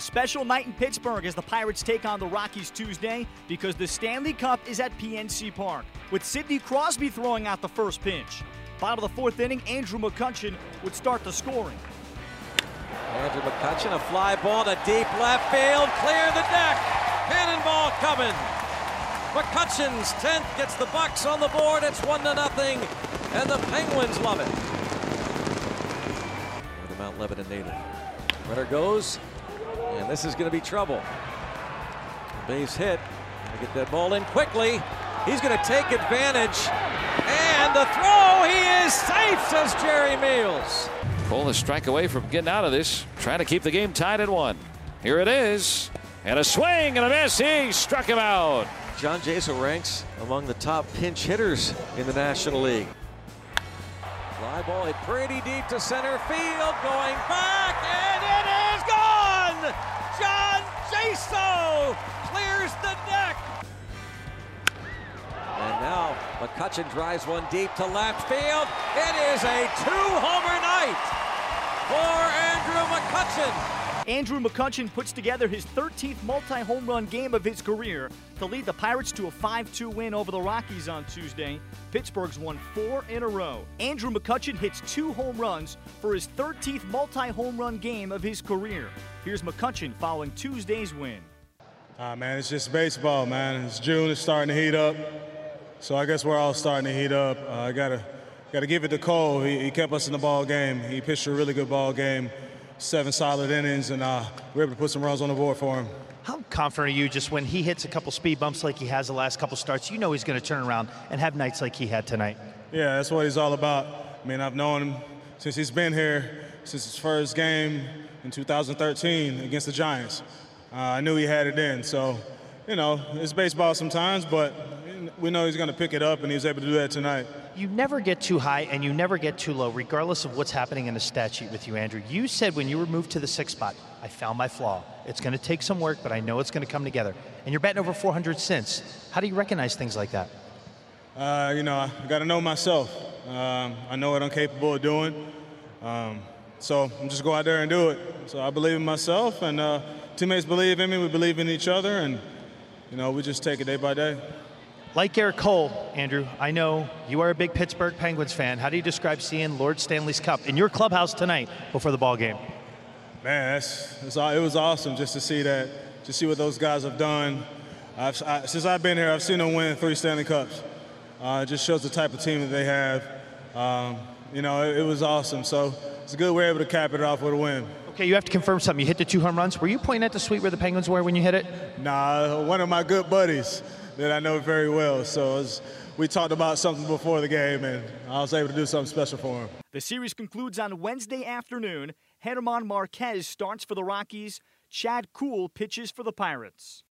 A special night in Pittsburgh as the Pirates take on the Rockies Tuesday because the Stanley Cup is at PNC Park, with Sidney Crosby throwing out the first pitch. Bottom of the fourth inning, Andrew McCutchen would start the scoring. Andrew McCutchen, a fly ball to deep left field, clear the deck. Cannonball coming. McCutchen's 10th gets the Bucs on the board. It's one to nothing, and the Penguins love it. The Mount Lebanon native. Runner goes, and this is going to be trouble. Base hit. Get that ball in quickly. He's going to take advantage. And the throw, he is safe, says Jerry Meals. Pulling the strike away from getting out of this, trying to keep the game tied at one. Here it is. And a swing and a miss. He struck him out. John Jaso ranks among the top pinch hitters in the National League. Fly ball hit pretty deep to center field, going back, and it gone! John Jaso clears the deck. And now McCutchen drives one deep to left field. It is a two-homer night for Andrew McCutchen. Andrew McCutchen puts together his 13th multi home run game of his career to lead the Pirates to a 5 2 win over the Rockies on Tuesday. Pittsburgh's won four in a row. Andrew McCutchen hits two home runs for his 13th multi home run game of his career. Here's McCutchen following Tuesday's win. Ah, man, it's just baseball, man. It's June, it's starting to heat up. So I guess we're all starting to heat up. Uh, I gotta, gotta give it to Cole. He, he kept us in the ball game. He pitched a really good ball game seven solid innings, and uh, we are able to put some runs on the board for him. How confident are you just when he hits a couple speed bumps like he has the last couple starts? You know he's going to turn around and have nights like he had tonight. Yeah, that's what he's all about. I mean, I've known him since he's been here, since his first game in 2013 against the Giants. Uh, I knew he had it in. So, you know, it's baseball sometimes, but we know he's going to pick it up, and he was able to do that tonight. You never get too high and you never get too low, regardless of what's happening in the stat sheet with you, Andrew. You said when you were moved to the sixth spot, I found my flaw. It's going to take some work, but I know it's going to come together. And you're batting over 400 since. How do you recognize things like that? Uh, you know, I got to know myself. Um, I know what I'm capable of doing. Um, so I'm just go out there and do it. So I believe in myself, and uh, teammates believe in me. We believe in each other, and you know, we just take it day by day. Like Gerrit Cole, Andrew, I know you are a big Pittsburgh Penguins fan. How do you describe seeing Lord Stanley's Cup in your clubhouse tonight before the ball game? Man, that's, that's, it was awesome just to see that, to see what those guys have done. I've, I, since I've been here, I've seen them win three Stanley Cups. Uh, it just shows the type of team that they have. Um, you know, it, it, was awesome. So it's a good we're able to cap it off with a win. Okay, you have to confirm something. You hit the two home runs. Were you pointing at the suite where the Penguins were when you hit it? Nah, one of my good buddies that I know very well. So was, we talked about something before the game, and I was able to do something special for him. The series concludes on Wednesday afternoon. German Marquez starts for the Rockies. Chad Kuhl pitches for the Pirates.